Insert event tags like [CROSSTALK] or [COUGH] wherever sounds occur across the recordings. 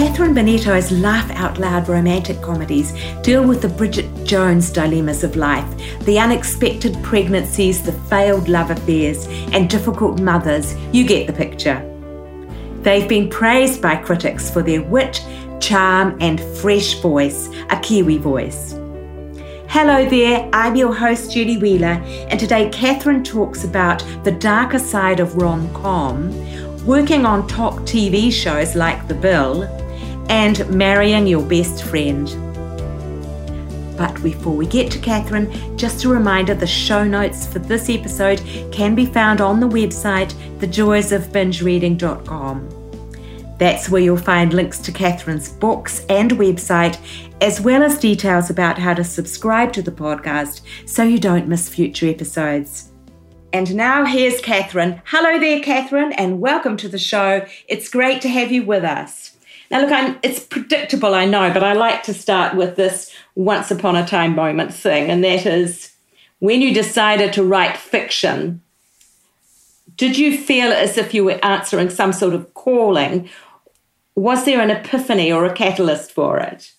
Catherine Bennetto's laugh out loud romantic comedies deal with the Bridget Jones dilemmas of life, the unexpected pregnancies, the failed love affairs, and difficult mothers. You get the picture. They've been praised by critics for their wit, charm, and fresh voice, a Kiwi voice. Hello there, I'm your host Jenny Wheeler, and today Catherine talks about the darker side of rom com, working on top TV shows like The Bill, and marrying your best friend. But before we get to Catherine, just a reminder the show notes for this episode can be found on the website thejoysofbingereading.com. That's where you'll find links to Catherine's books and website, as well as details about how to subscribe to the podcast so you don't miss future episodes. And now here's Catherine. Hello there, Catherine, and welcome to the show. It's great to have you with us. Now, look, I'm, it's predictable, I know, but I like to start with this once upon a time moment thing, and that is when you decided to write fiction, did you feel as if you were answering some sort of calling? Was there an epiphany or a catalyst for it?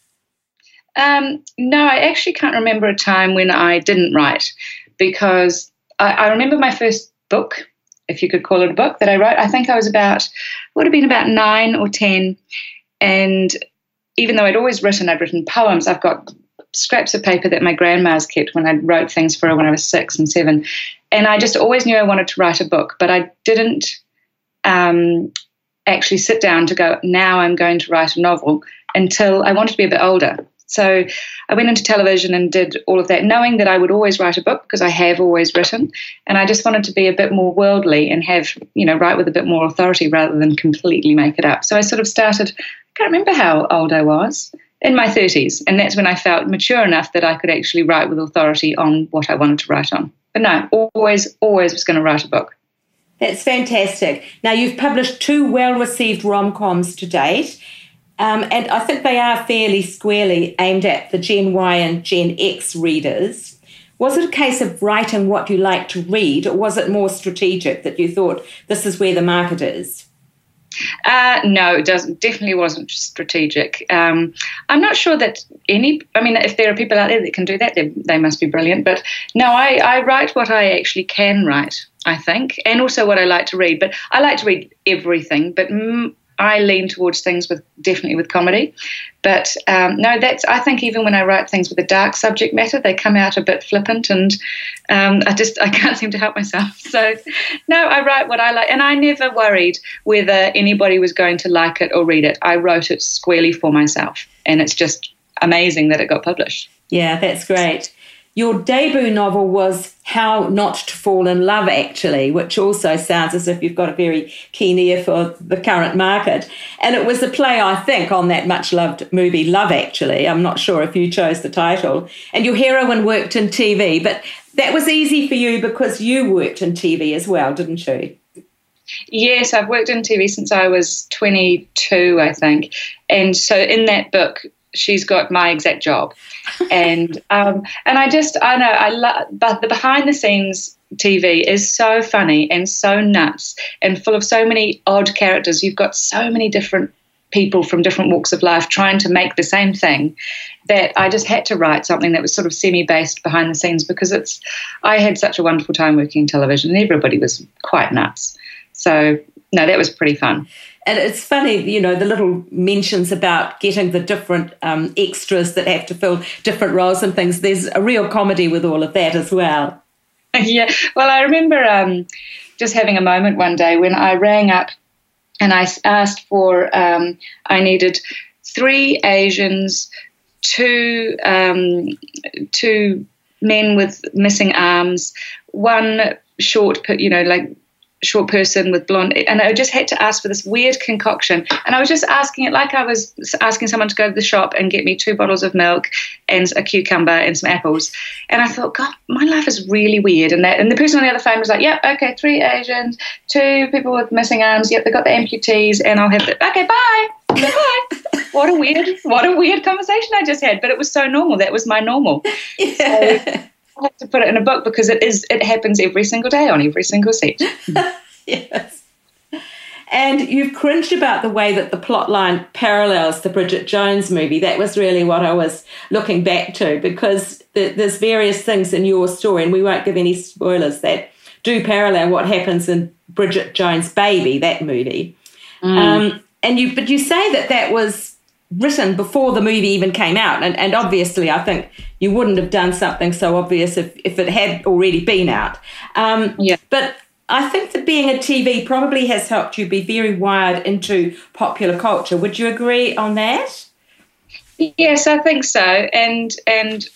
Um, no, I actually can't remember a time when I didn't write because I, I remember my first book, if you could call it a book, that I wrote. I think I was about, would have been about nine or 10 and even though I'd always written, I'd written poems, I've got scraps of paper that my grandma's kept when I wrote things for her when I was six and seven. And I just always knew I wanted to write a book, but I didn't um, actually sit down to go, now I'm going to write a novel until I wanted to be a bit older. So I went into television and did all of that, knowing that I would always write a book because I have always written. And I just wanted to be a bit more worldly and have, you know, write with a bit more authority rather than completely make it up. So I sort of started, can't remember how old I was, in my 30s. And that's when I felt mature enough that I could actually write with authority on what I wanted to write on. But no, always, always was going to write a book. That's fantastic. Now, you've published two well received rom coms to date. Um, and I think they are fairly squarely aimed at the Gen Y and Gen X readers. Was it a case of writing what you like to read, or was it more strategic that you thought this is where the market is? Uh, no, it doesn't. Definitely wasn't strategic. Um, I'm not sure that any. I mean, if there are people out there that can do that, they, they must be brilliant. But no, I, I write what I actually can write. I think, and also what I like to read. But I like to read everything. But m- I lean towards things with definitely with comedy, but um, no, that's I think even when I write things with a dark subject matter, they come out a bit flippant, and um, I just I can't seem to help myself. [LAUGHS] So no, I write what I like, and I never worried whether anybody was going to like it or read it. I wrote it squarely for myself, and it's just amazing that it got published. Yeah, that's great. Your debut novel was How Not to Fall in Love, actually, which also sounds as if you've got a very keen ear for the current market. And it was a play, I think, on that much loved movie Love, actually. I'm not sure if you chose the title. And your heroine worked in TV, but that was easy for you because you worked in TV as well, didn't you? Yes, I've worked in TV since I was 22, I think. And so in that book, she's got my exact job. [LAUGHS] And um, and I just I know I love but the behind the scenes TV is so funny and so nuts and full of so many odd characters. You've got so many different people from different walks of life trying to make the same thing that I just had to write something that was sort of semi based behind the scenes because it's I had such a wonderful time working in television and everybody was quite nuts. So no that was pretty fun and it's funny, you know, the little mentions about getting the different um, extras that have to fill different roles and things. There's a real comedy with all of that as well. [LAUGHS] Yeah. Well, I remember um, just having a moment one day when I rang up and I asked for, um, I needed three Asians, two, um, two men with missing arms, one short, you know, like short person with blonde, and I just had to ask for this weird concoction. And I was just asking it like I was asking someone to go to the shop and get me two bottles of milk and a cucumber and some apples. And I thought, God, my life is really weird. And that, and the person on the other phone was like, Yep, okay, three Asians, two people with missing arms. Yep, they got the amputees, and I'll have it. Okay, bye. Bye. [LAUGHS] what a weird, what a weird conversation I just had. But it was so normal. That was my normal. [LAUGHS] Yeah. So, To put it in a book because it is it happens every single day on every single set. [LAUGHS] yes. And you've cringed about the way that the plot line parallels the Bridget Jones movie. That was really what I was looking back to because there's various things in your story, and we won't give any spoilers that do parallel what happens in Bridget Jones' Baby, that movie. Mm. Um, and you, but you say that that was written before the movie even came out. And, and obviously, I think you wouldn't have done something so obvious if, if it had already been out. Um, yeah. But I think that being a TV probably has helped you be very wired into popular culture. Would you agree on that? Yes, I think so. And and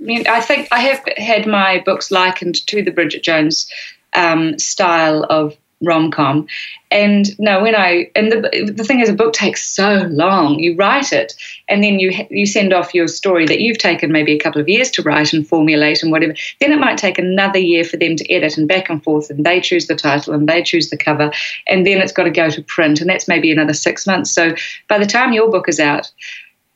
I, mean, I think I have had my books likened to the Bridget Jones um, style of rom com. And no, when I and the the thing is, a book takes so long. You write it, and then you you send off your story that you've taken maybe a couple of years to write and formulate and whatever. Then it might take another year for them to edit and back and forth, and they choose the title and they choose the cover, and then it's got to go to print, and that's maybe another six months. So by the time your book is out,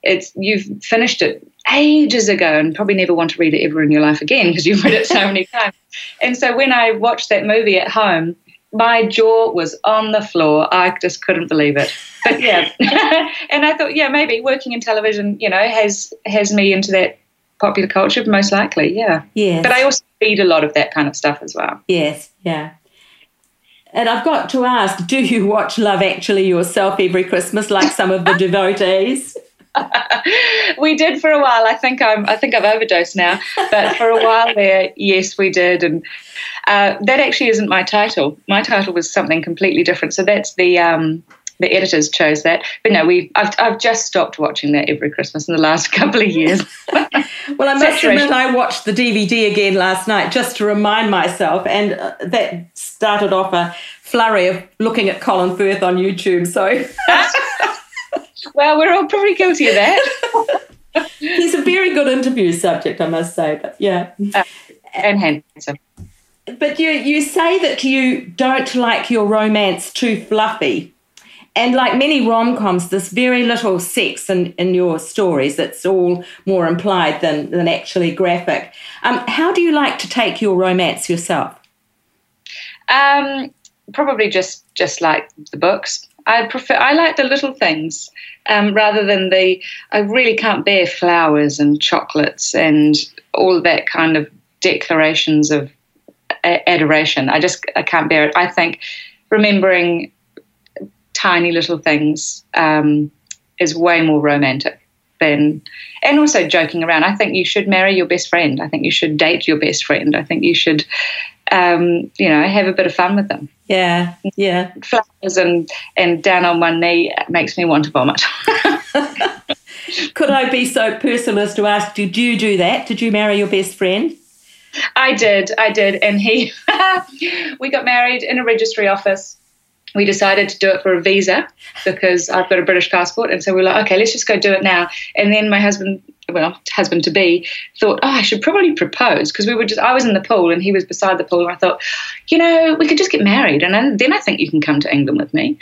it's you've finished it ages ago and probably never want to read it ever in your life again because you've read it so [LAUGHS] many times. And so when I watched that movie at home my jaw was on the floor. I just couldn't believe it. But yeah, [LAUGHS] [LAUGHS] and I thought, yeah, maybe working in television, you know, has has me into that popular culture, most likely. Yeah. Yeah. But I also read a lot of that kind of stuff as well. Yes. Yeah. And I've got to ask, do you watch Love Actually yourself every Christmas like some of the [LAUGHS] devotees? [LAUGHS] we did for a while. I think I'm. I think I've overdosed now. But for a while there, yes, we did. And uh, that actually isn't my title. My title was something completely different. So that's the. Um, the editors chose that, but no, we. I've, I've just stopped watching that every Christmas in the last [LAUGHS] couple of years. [LAUGHS] well, I must admit, I watched the DVD again last night just to remind myself, and uh, that started off a flurry of looking at Colin Firth on YouTube. So. [LAUGHS] well, we're all pretty guilty of that. [LAUGHS] He's a very good interview subject, I must say. But yeah, uh, and handsome. But you you say that you don't like your romance too fluffy. And like many rom coms, there's very little sex in, in your stories. It's all more implied than, than actually graphic. Um, how do you like to take your romance yourself? Um, probably just just like the books. I prefer. I like the little things um, rather than the. I really can't bear flowers and chocolates and all that kind of declarations of adoration. I just I can't bear it. I think remembering tiny little things um, is way more romantic than, and also joking around. I think you should marry your best friend. I think you should date your best friend. I think you should, um, you know, have a bit of fun with them. Yeah, yeah. Flowers and and down on one knee makes me want to vomit. [LAUGHS] Could I be so personal as to ask, did you do that? Did you marry your best friend? I did, I did, and he, [LAUGHS] we got married in a registry office. We decided to do it for a visa because I've got a British passport, and so we are like, okay, let's just go do it now. And then my husband, well, husband to be, thought, oh, I should probably propose because we were just, I was in the pool and he was beside the pool, and I thought, you know, we could just get married, and then I think you can come to England with me.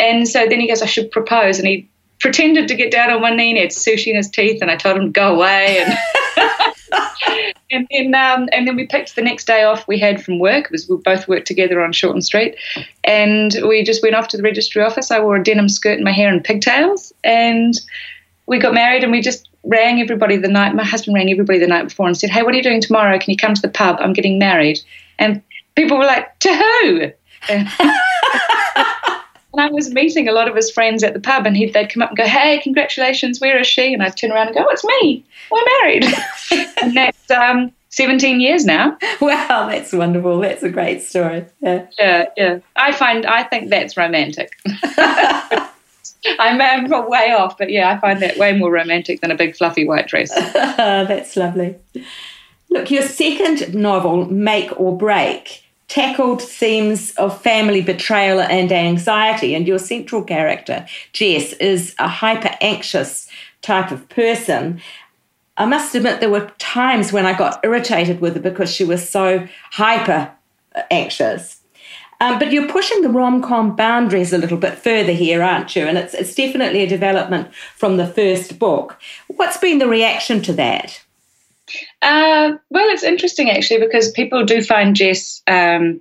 And so then he goes, I should propose, and he pretended to get down on one knee and he had sushi in his teeth, and I told him to go away [LAUGHS] and. and then um, and then we picked the next day off we had from work because we both worked together on Shortland Street, and we just went off to the registry office. I wore a denim skirt and my hair in pigtails, and we got married. And we just rang everybody the night. My husband rang everybody the night before and said, "Hey, what are you doing tomorrow? Can you come to the pub? I'm getting married." And people were like, "To who?" [LAUGHS] And I was meeting a lot of his friends at the pub, and he'd, they'd come up and go, "Hey, congratulations! Where is she?" And I'd turn around and go, oh, "It's me. We're married." [LAUGHS] and that's um, 17 years now. [LAUGHS] Wow, that's wonderful. That's a great story. Yeah, yeah, yeah. I find I think that's romantic. [LAUGHS] I'm, I'm way off, but yeah, I find that way more romantic than a big fluffy white dress. [LAUGHS] that's lovely. Look, your second novel, Make or Break, tackled themes of family betrayal and anxiety. And your central character, Jess, is a hyper anxious type of person. I must admit, there were times when I got irritated with her because she was so hyper anxious. Um, but you're pushing the rom com boundaries a little bit further here, aren't you? And it's, it's definitely a development from the first book. What's been the reaction to that? Uh, well, it's interesting actually because people do find Jess um,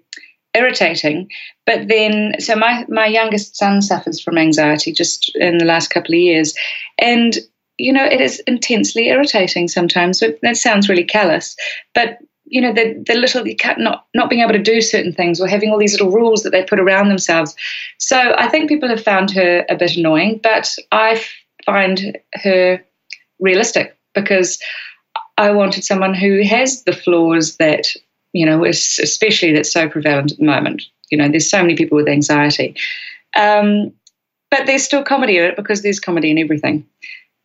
irritating. But then, so my, my youngest son suffers from anxiety just in the last couple of years. And, you know, it is intensely irritating sometimes. That sounds really callous. But you know, the, the little not not being able to do certain things or having all these little rules that they put around themselves. So I think people have found her a bit annoying, but I find her realistic because I wanted someone who has the flaws that you know, especially that's so prevalent at the moment. You know, there's so many people with anxiety, um, but there's still comedy in it because there's comedy in everything.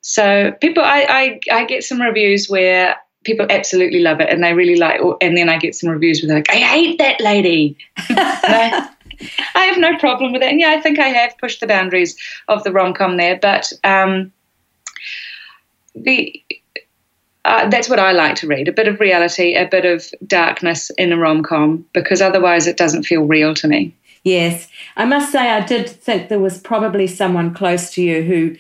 So people, I, I, I get some reviews where people absolutely love it and they really like and then I get some reviews with like I hate that lady. I, [LAUGHS] I, have no problem with it and yeah I think I have pushed the boundaries of the rom-com there but um, the uh, that's what I like to read a bit of reality a bit of darkness in a rom-com because otherwise it doesn't feel real to me. Yes. I must say I did think there was probably someone close to you who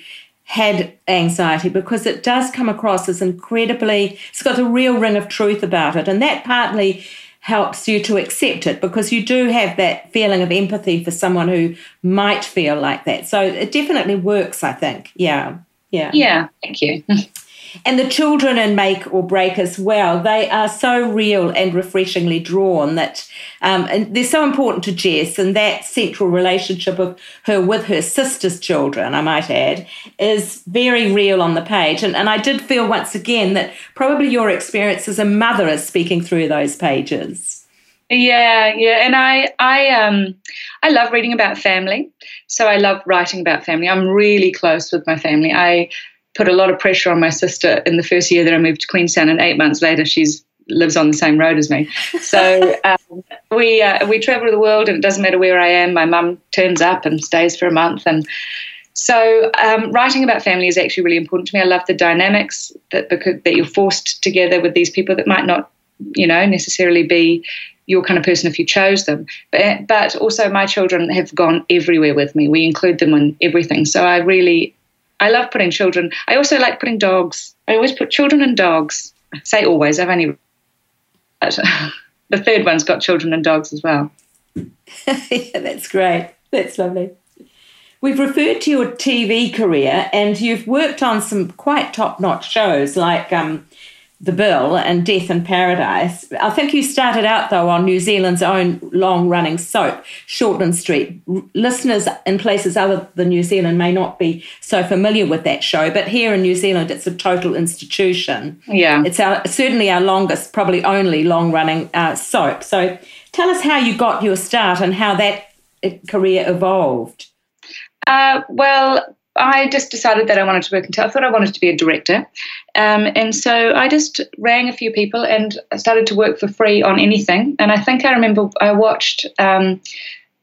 had anxiety because it does come across as incredibly, it's got a real ring of truth about it. And that partly helps you to accept it because you do have that feeling of empathy for someone who might feel like that. So it definitely works, I think. Yeah. Yeah. Yeah. Thank you. [LAUGHS] And the children in Make or Break as well, they are so real and refreshingly drawn that um, and they're so important to Jess. And that central relationship of her with her sister's children, I might add, is very real on the page. And, and I did feel once again that probably your experience as a mother is speaking through those pages. Yeah, yeah, and I, I, um, I love reading about family. So I love writing about family. I'm really close with my family. I put a lot of pressure on my sister in the first year that I moved to Queenstown, and eight months later, she's lives on the same road as me. So [LAUGHS] um, we uh, we travel the world, and it doesn't matter where I am. My mum turns up and stays for a month, and so um, writing about family is actually really important to me. I love the dynamics that because, that you're forced together with these people that might not, you know, necessarily be your kind of person if you chose them. But but also my children have gone everywhere with me. We include them in everything. So I really I love putting children. I also like putting dogs. I always put children and dogs. I say always. I've only. [LAUGHS] the third one's got children and dogs as well. [LAUGHS] yeah, that's great. That's lovely. We've referred to your TV career, and you've worked on some quite top-notch shows like um, the Bill and Death in Paradise. I think you started out, though, on New Zealand's own long running soap, Shortland Street. Listeners in places other than New Zealand may not be so familiar with that show, but here in New Zealand, it's a total institution. Yeah. It's our, certainly our longest, probably only long running uh, soap. So tell us how you got your start and how that uh, career evolved. Uh, well, I just decided that I wanted to work in. I thought I wanted to be a director, um, and so I just rang a few people and started to work for free on anything. And I think I remember I watched. Um,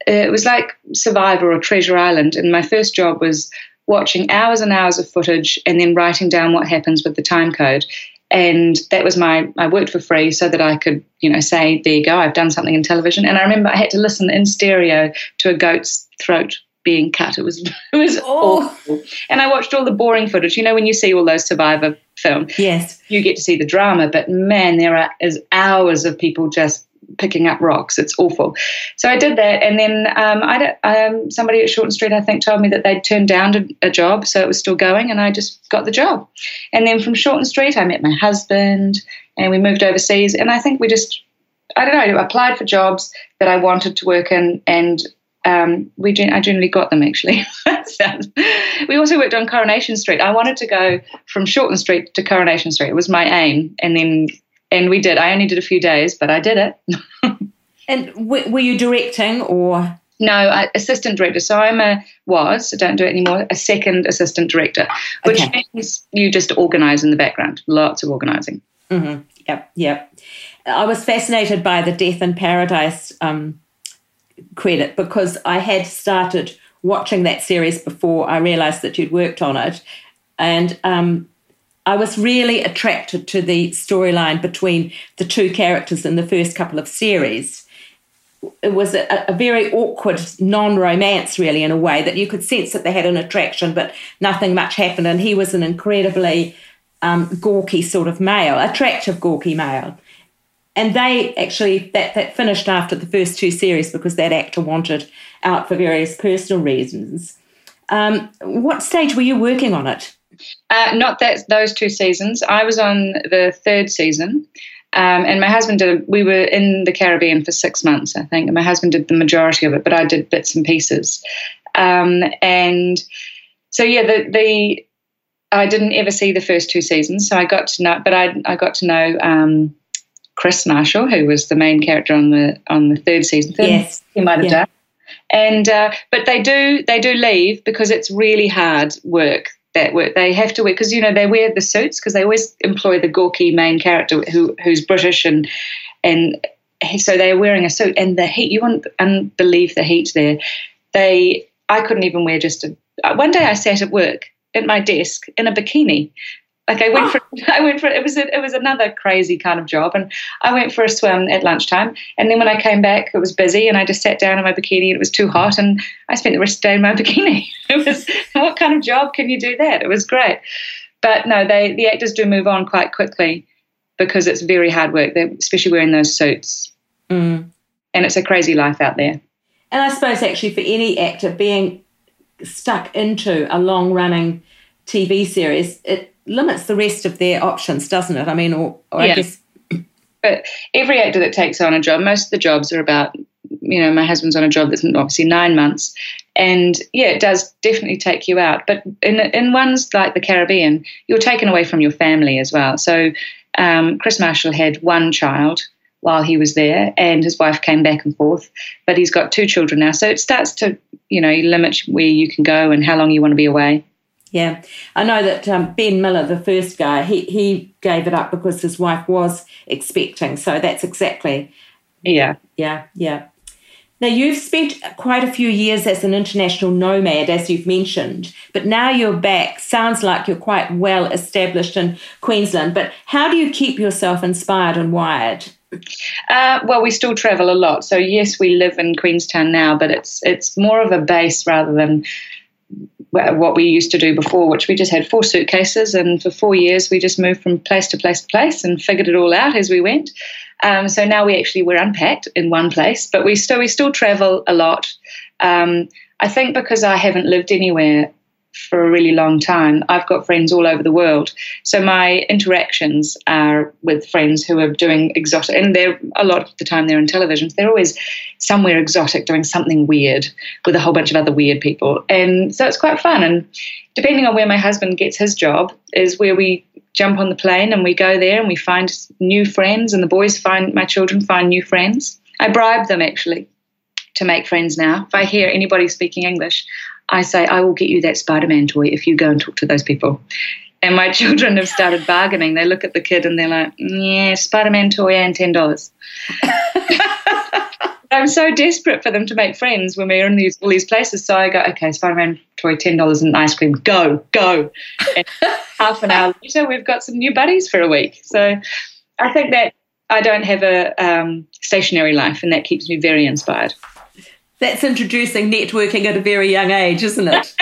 it was like Survivor or Treasure Island, and my first job was watching hours and hours of footage and then writing down what happens with the time code. And that was my. I worked for free so that I could, you know, say, "There you go, I've done something in television." And I remember I had to listen in stereo to a goat's throat being cut. It was [LAUGHS] it was oh. awful. And I watched all the boring footage. You know, when you see all those Survivor films, yes, you get to see the drama. But man, there are is hours of people just picking up rocks. It's awful. So I did that, and then um, I um, somebody at Shortland Street I think told me that they'd turned down a, a, job, so it was still going, and I just got the job. And then from Shortland Street, I met my husband, and we moved overseas. And I think we just I don't know, I applied for jobs that I wanted to work in, and um, we I generally got them actually. [LAUGHS] we also worked on Coronation Street. I wanted to go from Shortland Street to Coronation Street. It was my aim, and then and we did. I only did a few days, but I did it. [LAUGHS] and w- were you directing or? No, I, assistant director. So I'm a was. I don't do it anymore. A second assistant director, which okay. means you just organise in the background. Lots of organising. Mm-hmm. Yep, yep. I was fascinated by the Death in Paradise um, credit because I had started watching that series before I realised that you'd worked on it, and um, I was really attracted to the storyline between the two characters in the first couple of series. It was a, a very awkward non-romance, really, in a way that you could sense that they had an attraction, but nothing much happened. And he was an incredibly um, gawky sort of male, attractive gawky male and they actually that that finished after the first two series because that actor wanted out for various personal reasons. Um, what stage were you working on it? Uh, not that those two seasons. I was on the third season, um, and my husband did. We were in the Caribbean for six months, I think. And my husband did the majority of it, but I did bits and pieces. Um, and so yeah, the the I didn't ever see the first two seasons, so I got to know. But I I got to know um, Kris Marshall, who was the main character on the on the third season. Yes, he might have yeah. done. And uh, but they do they do leave because it's really hard work. That work they have to wear because you know they wear the suits because they always employ the gawky main character who who's British and and so they're wearing a suit and the heat you wouldn't believe the heat there. They I couldn't even wear just a. One day I sat at work at my desk in a bikini like I went for, [LAUGHS] I went for it was a, it was another crazy kind of job, and I went for a swim at lunchtime, and then when I came back, it was busy, and I just sat down in my bikini. And it was too hot, and I spent the rest of the day in my [LAUGHS] bikini. It was what kind of job can you do that? It was great, but no, they the actors do move on quite quickly because it's very hard work, They're, especially wearing those suits, mm. and it's a crazy life out there. And I suppose actually for any actor being stuck into a long running TV series, it limits the rest of their options, doesn't it? I mean, or, or yeah. I guess. But every actor that takes on a job, most of the jobs are about, you know, my husband's on a job that's obviously nine months. And yeah, it does definitely take you out. But in, in ones like the Caribbean, you're taken away from your family as well. So um, Kris Marshall had one child while he was there, and his wife came back and forth. But he's got two children now, so it starts to you know limit where you can go and how long you want to be away. Yeah, I know that um, Ben Miller, the first guy, he he gave it up because his wife was expecting. So that's exactly. Yeah. Yeah. Yeah. Now you've spent quite a few years as an international nomad, as you've mentioned, but now you're back. Sounds like you're quite well established in Queenstown. But how do you keep yourself inspired and wired? Uh, well, we still travel a lot. So yes, we live in Queenstown now, but it's it's more of a base rather than what we used to do before, which we just had four suitcases, and for four years we just moved from place to place to place and figured it all out as we went. Um, so now we actually we're unpacked in one place, but we still we still travel a lot. Um, I think because I haven't lived anywhere for a really long time. I've got friends all over the world. So my interactions are with friends who are doing exotic, and they're a lot of the time they're in television. They're always somewhere exotic doing something weird with a whole bunch of other weird people. And so it's quite fun. And depending on where my husband gets his job, is where we jump on the plane and we go there and we find new friends, and the boys find, my children find new friends. I bribe them actually to make friends now. If I hear anybody speaking English, I say, I will get you that Spider Man toy if you go and talk to those people. And my [LAUGHS] children have started bargaining. They look at the kid and they're like, yeah, Spider Man toy and $10. [LAUGHS] I'm so desperate for them to make friends when we're in these all these places. So I go, okay, Spider Man toy, ten dollars and ice cream. Go, go. And [LAUGHS] half an hour later, we've got some new buddies for a week. So I think that I don't have a um, stationary life, and that keeps me very inspired. That's introducing networking at a very young age, isn't it?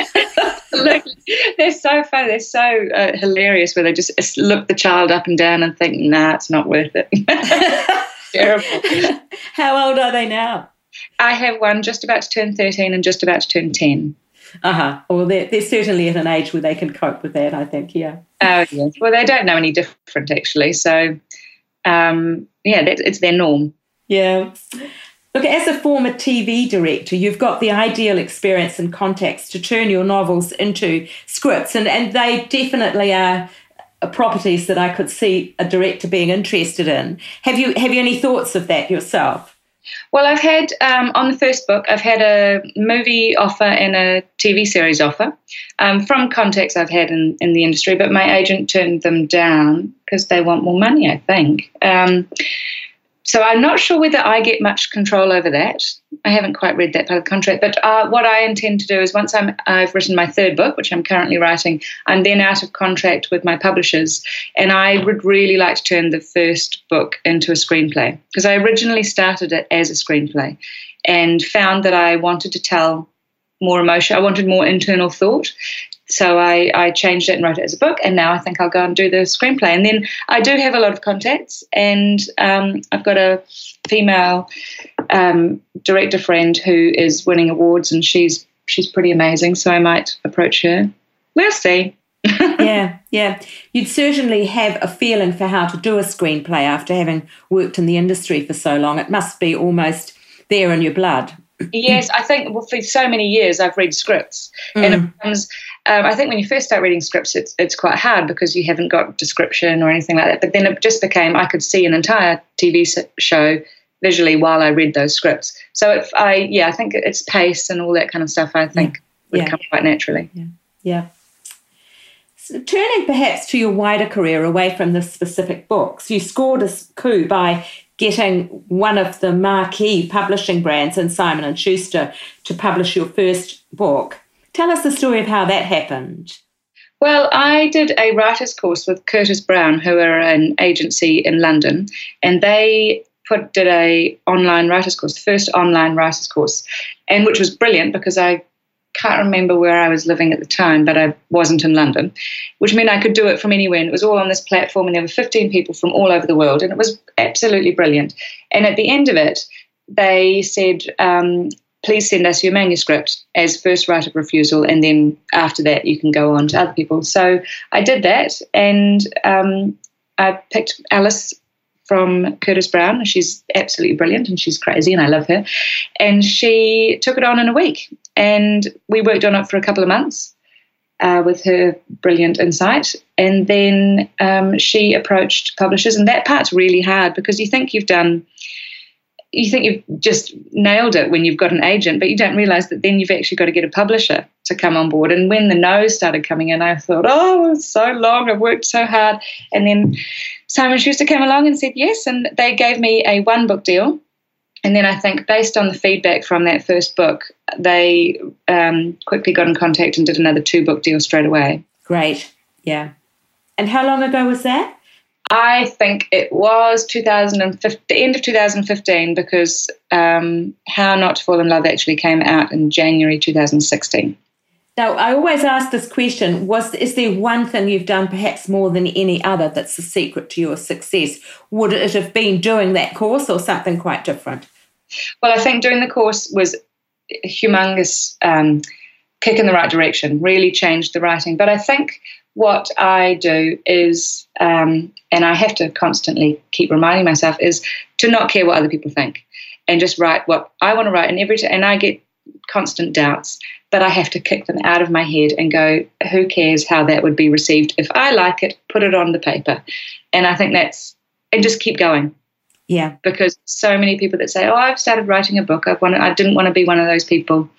[LAUGHS] They're so funny. They're so uh, hilarious where they just look the child up and down and think, nah, it's not worth it. [LAUGHS] Terrible. How old are they now? I have one just about to turn 13 and just about to turn 10. Uh huh. Well, they're, they're certainly at an age where they can cope with that, I think, yeah. Oh, yes. Well, they don't know any different, actually. So, um, yeah, it's their norm. Yeah. Look, as a former TV director, you've got the ideal experience and context to turn your novels into scripts, and, and they definitely are properties that I could see a director being interested in. Have you have you any thoughts of that yourself? Well, I've had um, on the first book, I've had a movie offer and a TV series offer um, from contacts I've had in, in the industry, but my agent turned them down because they want more money, I think. Um, so I'm not sure whether I get much control over that. I haven't quite read that part of the contract. But uh, what I intend to do is once I'm, I've written my third book, which I'm currently writing, I'm then out of contract with my publishers. And I would really like to turn the first book into a screenplay because I originally started it as a screenplay and found that I wanted to tell more emotion. I wanted more internal thought. So I, I changed it and wrote it as a book, and now I think I'll go and do the screenplay. And then I do have a lot of contacts, and um, I've got a female um, director friend who is winning awards, and she's she's pretty amazing. So I might approach her. We'll see. [LAUGHS] yeah, yeah. You'd certainly have a feeling for how to do a screenplay after having worked in the industry for so long. It must be almost there in your blood. yes, I think well, for so many years I've read scripts, mm. and it becomes um, I think when you first start reading scripts, it's it's quite hard because you haven't got description or anything like that. But then it just became I could see an entire TV show visually while I read those scripts. So if I yeah, I think it's pace and all that kind of stuff. I think yeah. would yeah. come quite naturally. Yeah. Yeah. So turning perhaps to your wider career away from the specific books, you scored a coup by getting one of the marquee publishing brands in Simon and Schuster to publish your first book. Tell us the story of how that happened. Well, I did a writer's course with Curtis Brown, who are an agency in London, and they put did a online writers course, the first online writers course, and which was brilliant because I can't remember where I was living at the time, but I wasn't in London, which meant I could do it from anywhere. And it was all on this platform, and there were 15 people from all over the world, and it was absolutely brilliant. And at the end of it, they said, um, please send us your manuscript as first right of refusal, and then after that, you can go on to other people. So I did that, and um, I picked Alice from Curtis Brown. She's absolutely brilliant and she's crazy, and I love her. And she took it on in a week, and we worked on it for a couple of months. Uh, with her brilliant insight. And then um, she approached publishers, and that part's really hard because you think you've done you think you've just nailed it when you've got an agent, but you don't realize that then you've actually got to get a publisher to come on board. And when the no's started coming in, I thought, oh, so long, I've worked so hard. And then Simon Schuster came along and said yes, and they gave me a one book deal. And then I think, based on the feedback from that first book, they um, quickly got in contact and did another two book deal straight away. Great, yeah. And how long ago was that? I think it was 2015, the end of 2015, because um, How Not to Fall in Love actually came out in January 2016. Now, I always ask this question: Was is there one thing you've done, perhaps more than any other, that's the secret to your success? Would it have been doing that course, or something quite different? Well, I think doing the course was a humongous um, kick in the right direction. Really changed the writing. But I think what I do is, um, and I have to constantly keep reminding myself, is to not care what other people think and just write what I want to write. And every t- and I get constant doubts, but I have to kick them out of my head and go, who cares how that would be received? If I like it, put it on the paper. And I think that's, and just keep going. Yeah. Because so many people that say, oh, I've started writing a book. I've wanted, I didn't want to be one of those people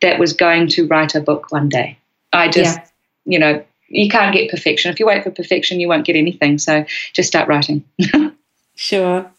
that was going to write a book one day. I just, yeah. you know, you can't get perfection. If you wait for perfection, you won't get anything. So just start writing. [LAUGHS] sure.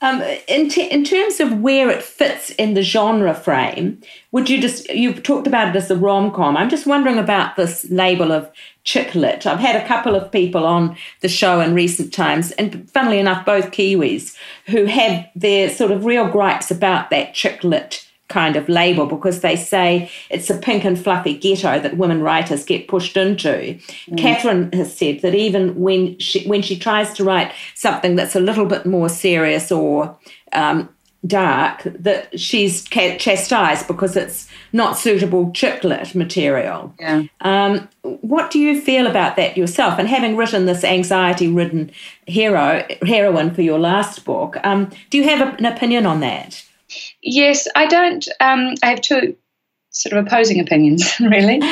Um, in, t- in terms of where it fits in the genre frame, would you just, you've talked about it as a rom com. I'm just wondering about this label of chick lit. I've had a couple of people on the show in recent times, and funnily enough, both Kiwis, who have their sort of real gripes about that chick lit kind of label because they say it's a pink and fluffy ghetto that women writers get pushed into. Mm. Catherine has said that even when she when she tries to write something that's a little bit more serious or um, dark, that she's chastised because it's not suitable chick lit material. Yeah. Um, what do you feel about that yourself? And having written this anxiety-ridden hero heroine for your last book, um, do you have an opinion on that? Yes, I don't. Um, I have two sort of opposing opinions, [LAUGHS] really. [LAUGHS]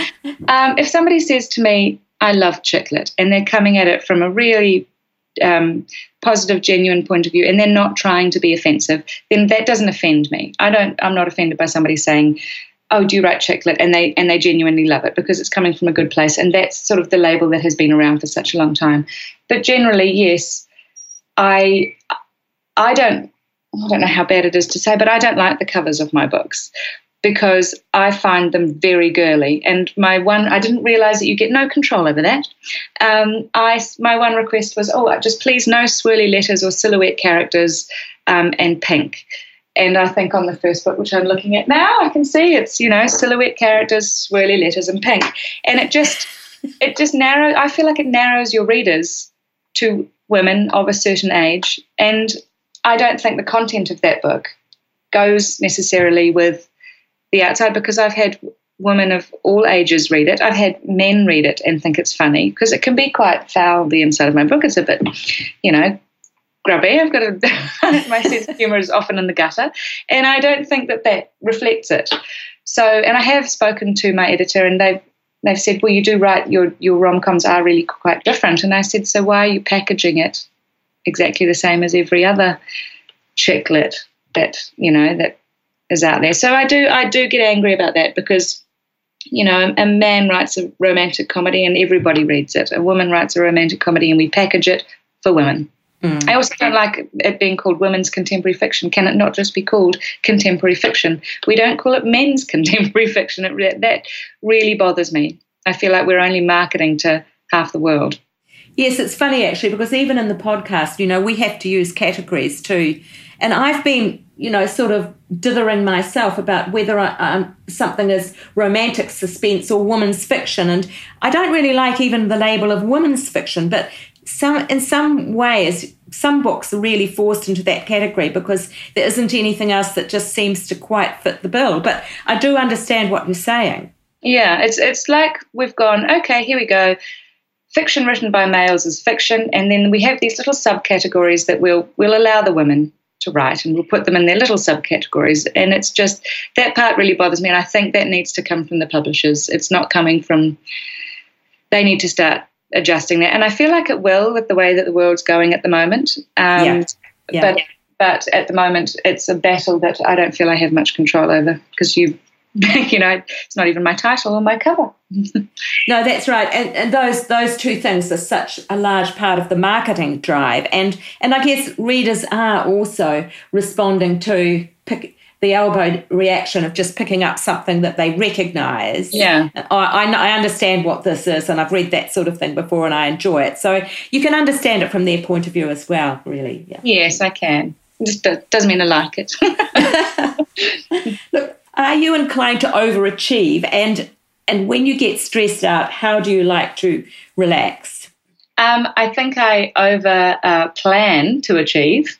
Um, if somebody says to me, I love chick lit, and they're coming at it from a really um, positive, genuine point of view, and they're not trying to be offensive, then that doesn't offend me. I don't. I'm not offended by somebody saying, "Oh, do you write chick lit?" and they and they genuinely love it because it's coming from a good place, and that's sort of the label that has been around for such a long time. But generally, yes, I I don't I don't know how bad it is to say, but I don't like the covers of my books because I find them very girly. And my one, I didn't realize that you get no control over that. Um, I, my one request was, oh, just please no swirly letters or silhouette characters um, and pink. And I think on the first book, which I'm looking at now, I can see it's you know silhouette characters, swirly letters, and pink. And it just [LAUGHS] it just narrows. I feel like it narrows your readers to women of a certain age. And I don't think the content of that book goes necessarily with the outside because I've had women of all ages read it. I've had men read it and think it's funny because it can be quite foul. The inside of my book is a bit, you know, grubby. I've got a [LAUGHS] my sense of humour is often in the gutter, and I don't think that that reflects it. So, and I have spoken to my editor, and they've they've said, well, you do write your your rom coms are really quite different. And I said, so why are you packaging it exactly the same as every other chick lit that you know that is out there? So I do I do get angry about that because. You know, a man writes a romantic comedy and everybody reads it. A woman writes a romantic comedy and we package it for women. Mm. I also don't like it being called women's contemporary fiction. Can it not just be called contemporary fiction? We don't call it men's [LAUGHS] contemporary fiction. It, that really bothers me. I feel like we're only marketing to half the world. Yes, it's funny actually because even in the podcast, you know, we have to use categories too. And I've been, you know, sort of dithering myself about whether I, um, something is romantic suspense or women's fiction. And I don't really like even the label of women's fiction, but some in some ways some books are really forced into that category because there isn't anything else that just seems to quite fit the bill but i do understand what you're saying yeah it's it's like we've gone okay here we go fiction written by males is fiction and then we have these little subcategories that we'll we'll allow the women to write and we'll put them in their little subcategories and it's just that part really bothers me and i think that needs to come from the publishers it's not coming from they need to start adjusting that. And I feel like it will with the way that the world's going at the moment. Um, yeah. Yeah. But but at the moment, it's a battle that I don't feel I have much control over because you. You know, it's not even my title or my cover. [LAUGHS] no, that's right, and, and those those two things are such a large part of the marketing drive, and and I guess readers are also responding to pick, the elbow reaction of just picking up something that they recognize. Yeah. I, I, understand what this is, and I've read that sort of thing before, and I enjoy it. So you can understand it from their point of view as well, really. Yeah. Yes, I can. It just doesn't mean I like it. [LAUGHS] [LAUGHS] Look, are you inclined to overachieve? And, and when you get stressed out, how do you like to relax? Um, I think I over uh, plan to achieve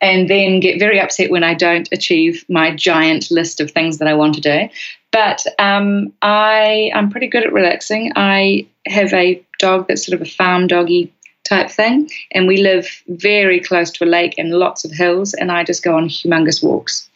and then get very upset when I don't achieve my giant list of things that I want to do. But um, I, I'm pretty good at relaxing. I have a dog that's sort of a farm doggy type thing, and we live very close to a lake and lots of hills, and I just go on humongous walks.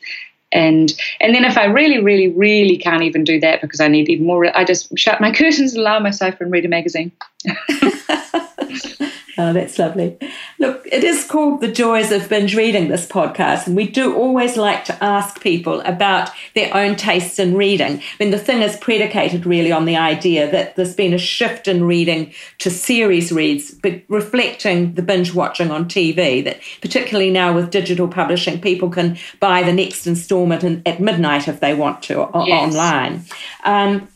And and then if I really, really, really can't even do that because I need even more, I just shut my [LAUGHS] curtains and lie on my sofa and read a magazine. [LAUGHS] Oh, that's lovely. Look, it is called The Joys of Binge Reading, this podcast, and we do always like to ask people about their own tastes in reading. I mean, the thing is predicated really on the idea that there's been a shift in reading to series reads, but reflecting the binge watching on TV, that particularly now with digital publishing, people can buy the next installment at midnight if they want to yes. online. Um,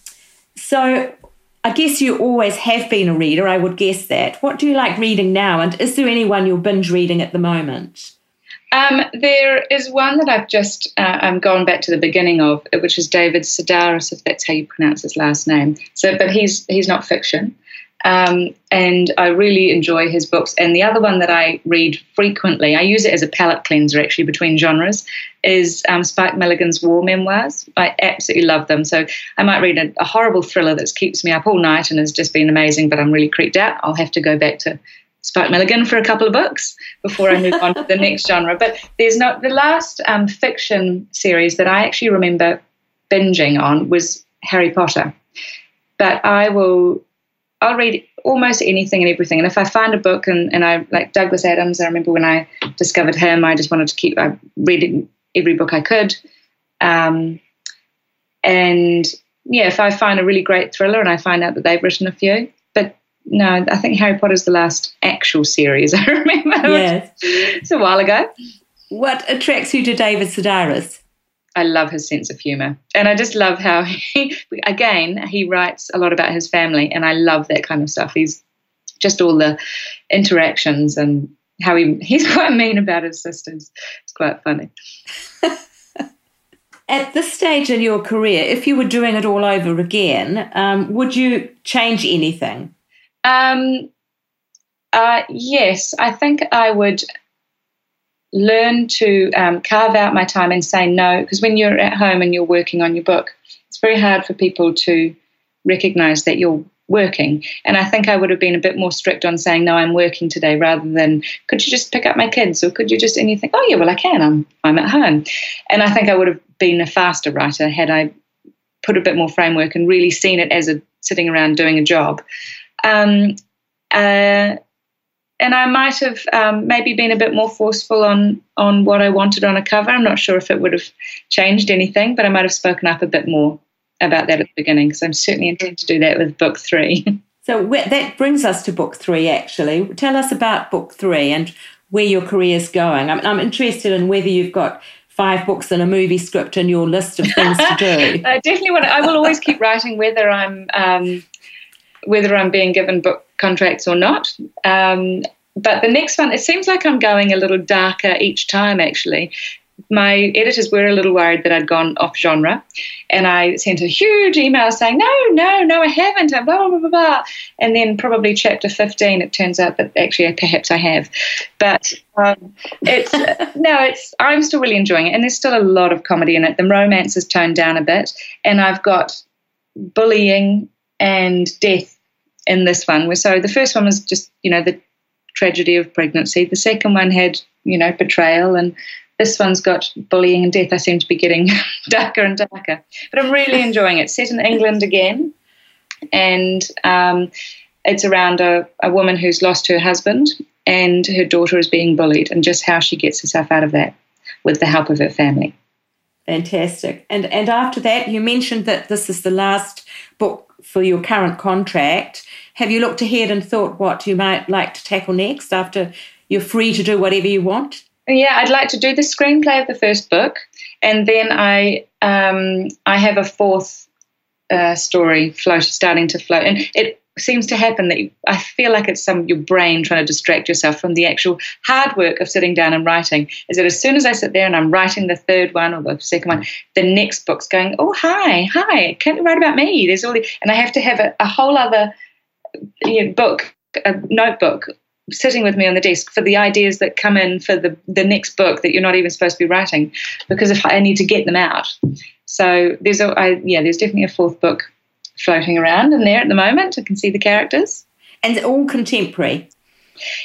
so, I guess you always have been a reader, I would guess that. What do you like reading now? And is there anyone you're binge reading at the moment? Um, there is one that I've just uh, I'm gone back to the beginning of, which is David Sedaris, if that's how you pronounce his last name. So, but he's he's not fiction. Um, and I really enjoy his books. And the other one that I read frequently, I use it as a palate cleanser actually between genres, is um, Spike Milligan's war memoirs. I absolutely love them. So I might read a, a, horrible thriller that keeps me up all night and has just been amazing, but I'm really creeped out. I'll have to go back to Spike Milligan for a couple of books before I move on to the [LAUGHS] next genre. But there's not the last um, fiction series that I actually remember binging on was Harry Potter. But I will I'll read almost anything and everything. And if I find a book and, and I like Douglas Adams, I remember when I discovered him, I just wanted to keep I reading every book I could. Um, and yeah, if I find a really great thriller and I find out that they've written a few, but no, I think Harry Potter's the last actual series [LAUGHS] I remember. Yes. it's a while ago. What attracts you to David Sedaris? I love his sense of humor. And I just love how [LAUGHS] he, again, he writes a lot about his family. And I love that kind of stuff. He's just all the interactions and how he, [LAUGHS] he's quite mean about his sisters. It's quite funny. [LAUGHS] At this stage in your career, if you were doing it all over again, um, would you change anything? Um, uh, yes, I think I would learn to um, carve out my time and say no. Because when you're at home and you're working on your book, it's very hard for people to recognize that you're working. And I think I would have been a bit more strict on saying, no, I'm working today rather than, could you just pick up my kids or could you just, and you think, oh, yeah, well, I can, I'm, I'm at home. And I think I would have been a faster writer had I put a bit more framework and really seen it as a sitting around doing a job. Um, uh, and I might have um, maybe been a bit more forceful on on what I wanted on a cover. I'm not sure if it would have changed anything, but I might have spoken up a bit more about that at the beginning because I'm certainly intending to do that with book three. [LAUGHS] So that brings us to book three. Actually, tell us about book three and where your career is going. I'm, I'm interested in whether you've got five books and a movie script in your list of things to do. [LAUGHS] I definitely want. To, I will always keep writing, whether I'm um, whether I'm being given book contracts or not. Um, but the next one, it seems like I'm going a little darker each time, actually. My editors were a little worried that I'd gone off genre, and I sent a huge email saying, No, no, no, I haven't, blah, blah, blah, blah, blah. And then, probably chapter 15, it turns out that actually perhaps I have. But um, it's [LAUGHS] no, it's I'm still really enjoying it, and there's still a lot of comedy in it. The romance is toned down a bit, and I've got bullying and death in this one. So the first one was just, you know, the tragedy of pregnancy. The second one had, you know, betrayal. And this one's got bullying and death. I seem to be getting [LAUGHS] darker and darker. But I'm really enjoying it. Set in England again. And um, it's around a, a woman who's lost her husband and her daughter is being bullied and just how she gets herself out of that with the help of her family. Fantastic. And and after that, you mentioned that this is the last book for your current contract. Have you looked ahead and thought what you might like to tackle next after you're free to do whatever you want? Yeah, I'd like to do the screenplay of the first book, and then I um, I have a fourth uh, story float starting to float, and it seems to happen that you, I feel like it's some your brain trying to distract yourself from the actual hard work of sitting down and writing. Is that as soon as I sit there and I'm writing the third one or the second one, the next book's going, oh hi, hi, can't you write about me? There's all the, and I have to have a, a whole other you know, book, a notebook sitting with me on the desk for the ideas that come in for the, the next book that you're not even supposed to be writing because if I need to get them out. So there's a I, yeah, there's definitely a fourth book floating around in there at the moment. I can see the characters. And all contemporary?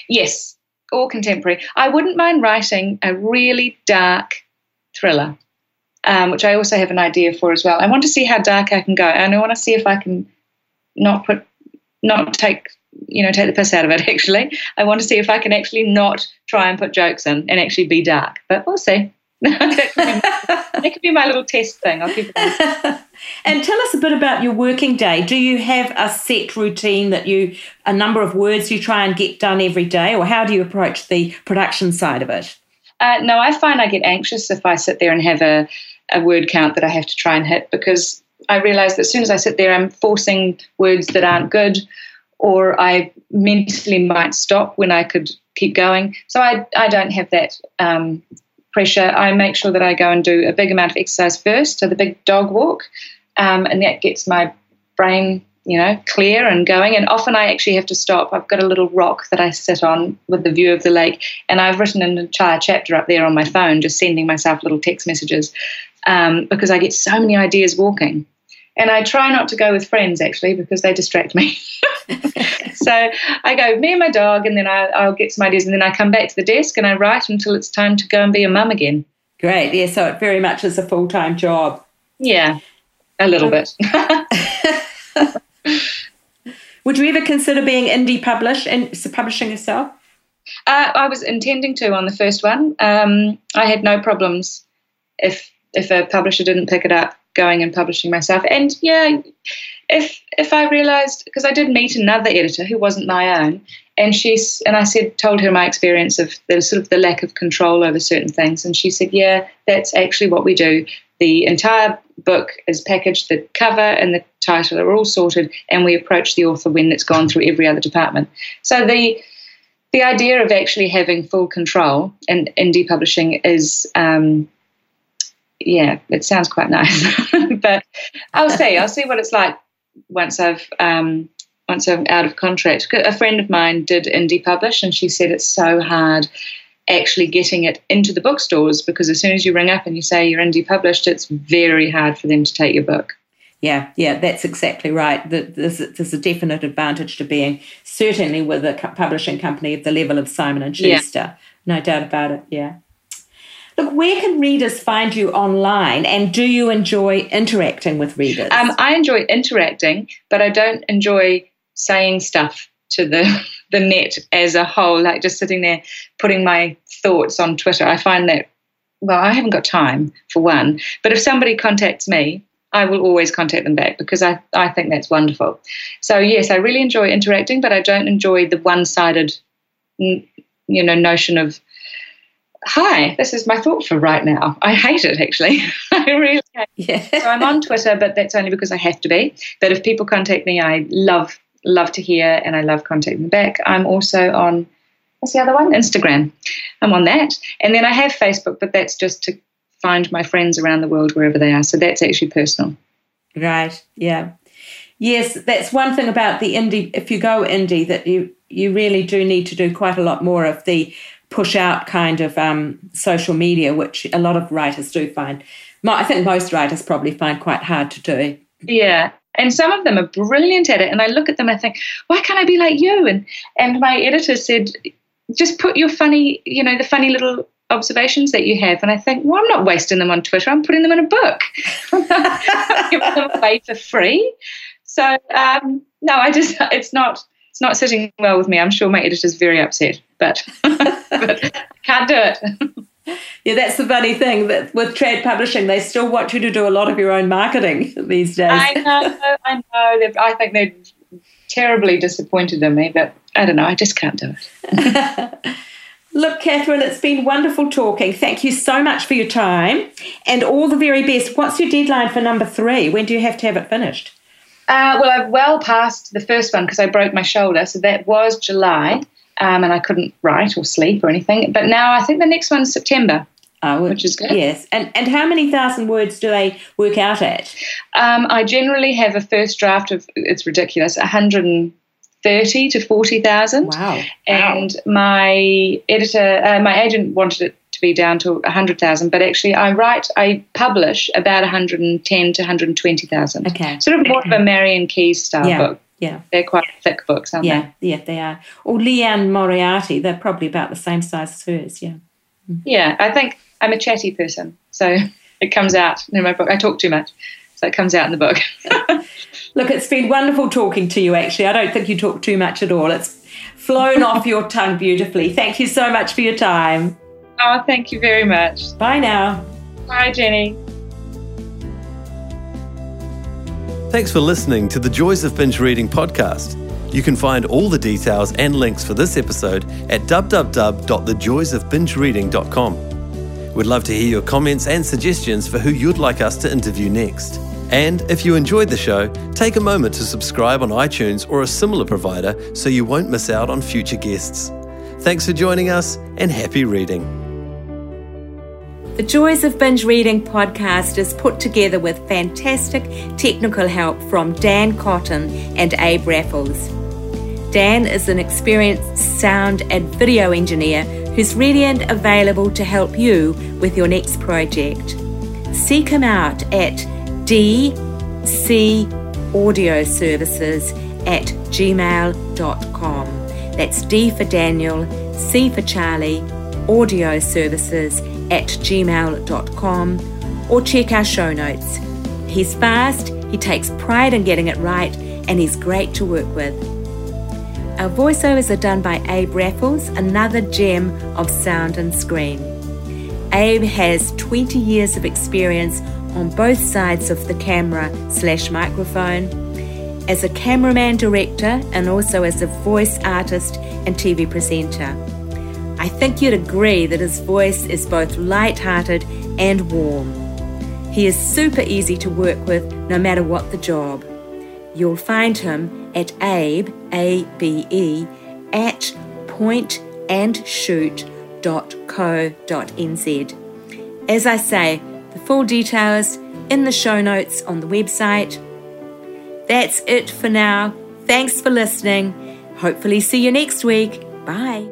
Yes, all contemporary. I wouldn't mind writing a really dark thriller, um, which I also have an idea for as well. I want to see how dark I can go, and I want to see if I can not put, not take, you know, take the piss out of it. [LAUGHS] Actually, I want to see if I can actually not try and put jokes in and actually be dark. But we'll see. That, could be, my little test thing. I'll keep it. [LAUGHS] and tell us a bit about your working day. Do you have a set routine that you, a number of words you try and get done every day, or how do you approach the production side of it? Uh, no, I find I get anxious if I sit there and have a, a word count that I have to try and hit because I realize that as soon as I sit there, I'm forcing words that aren't good, or I mentally might stop when I could keep going. So I, I don't have that um, pressure, I make sure that I go and do a big amount of exercise first, so the big dog walk, um, and that gets my brain, you know, clear and going. And often I actually have to stop. I've got a little rock that I sit on with the view of the lake, and I've written an entire chapter up there on my phone, just sending myself little text messages um, because I get so many ideas walking. And I try not to go with friends actually because they distract me. [LAUGHS] so I go, me and my dog, and then I, will get some ideas, and then I come back to the desk and I write until it's time to go and be a mum again. Great. Yeah. So it very much is a full time job. Yeah, a little bit. [LAUGHS] [LAUGHS] Would you ever consider being indie published and publishing yourself? Uh, I was intending to on the first one. Um, I had no problems if if a publisher didn't pick it up going and publishing myself. And yeah, if if I realised because I did meet another editor who wasn't my own, and she's and I said told her my experience of the sort of the lack of control over certain things, and she said, yeah, that's actually what we do. The entire book is packaged, the cover and the title are all sorted, and we approach the author when it's gone through every other department. So the the idea of actually having full control in indie publishing is um, yeah, it sounds quite nice. [LAUGHS] but I'll see. I'll see what it's like once I've um, once I'm out of contract. A friend of mine did indie publish, and she said it's so hard actually getting it into the bookstores because as soon as you ring up and you say you're indie published, it's very hard for them to take your book. Yeah, yeah, that's exactly right. There's, there's a definite advantage to being certainly with a publishing company of the level of Simon and Schuster. Yeah. No doubt about it. Yeah. Look, where can readers find you online, and do you enjoy interacting with readers? Um, I enjoy interacting, but I don't enjoy saying stuff to the [LAUGHS] the net as a whole, like just sitting there putting my thoughts on Twitter. I find that well, I haven't got time for one. But if somebody contacts me, I will always contact them back because I, I think that's wonderful. So yes, I really enjoy interacting, but I don't enjoy the one sided you know notion of hi, this is my thought for right now. I hate it actually. [LAUGHS] I really hate it. Yeah. So I'm on Twitter, but that's only because I have to be. But if people contact me, I love love to hear and I love contacting them back. I'm also on what's the other one? Instagram. I'm on that. And then I have Facebook, but that's just to find my friends around the world wherever they are. So that's actually personal. Right. Yeah. Yes, that's one thing about the indie. If you go indie, that you you really do need to do quite a lot more of the push out kind of um, social media, which a lot of writers do find. I think most writers probably find quite hard to do. Yeah, and some of them are brilliant at it. And I look at them and I think, why can't I be like you? And and my editor said, just put your funny, you know, the funny little observations that you have. And I think, well, I'm not wasting them on Twitter. I'm putting them in a book. [LAUGHS] I'm giving them away for free. So um, no, I just it's not it's not sitting well with me. I'm sure my editor's very upset, but, [LAUGHS] but can't do it. [LAUGHS] yeah, that's the funny thing that with trade publishing, they still want you to do a lot of your own marketing [LAUGHS] these days. I know, I know. I think they're terribly disappointed in me, eh, but I don't know. I just can't do it. Look, Catherine, it's been wonderful talking. Thank you so much for your time and all the very best. What's your deadline for number three? When do you have to have it finished? Uh, well, I've well passed the first one because I broke my shoulder. So that was July, um, and I couldn't write or sleep or anything. But now I think the next one's September. Oh, which is good. Yes. And, and how many thousand words do they work out at? Um, I generally have a first draft of, it's ridiculous, 130 to 40,000. Wow. And wow. my editor, uh, my agent wanted it be down to 100,000, but actually I write, I publish about 110 to 120,000. Okay. Sort of more okay. of a Marian Keyes style yeah. book. Yeah. They're quite thick books, aren't yeah, they? Yeah, they are. Or Liane Moriarty, they're probably about the same size as hers, yeah. Mm. Yeah, I think I'm a chatty person, so [LAUGHS] it comes out in my book. I talk too much, so it comes out in the book. [LAUGHS] Look, it's been wonderful talking to you, actually. I don't think you talk too much at all. It's flown off your tongue beautifully. Thank you so much for your time. Oh, thank you very much. Bye now. Bye, Jenny. Thanks for listening to the Joys of Binge Reading podcast. You can find all the details and links for this episode at www.thejoysofbingereading.com. We'd love to hear your comments and suggestions for who you'd like us to interview next. And if you enjoyed the show, take a moment to subscribe on iTunes or a similar provider so you won't miss out on future guests. Thanks for joining us and happy reading. The Joys of Binge Reading podcast is put together with fantastic technical help from Dan Cotton and Abe Raffles. Dan is an experienced sound and video engineer who's ready and available to help you with your next project. Seek him out at d.c. dcaudioservices at gmail.com. That's D for Daniel, C for Charlie, audio services at gmail.com or check our show notes. He's fast, he takes pride in getting it right, and he's great to work with. Our voiceovers are done by Abe Raffles, another gem of sound and screen. Abe has 20 years of experience on both sides of the camera slash microphone. as a cameraman director and also as a voice artist and TV presenter. I think you'd agree that his voice is both light-hearted and warm. He is super easy to work with no matter what the job. You'll find him at abe, A-B-E, at pointandshoot.co.nz. As I say, the full details in the show notes on the website. That's it for now. Thanks for listening. Hopefully, see you next week. Bye.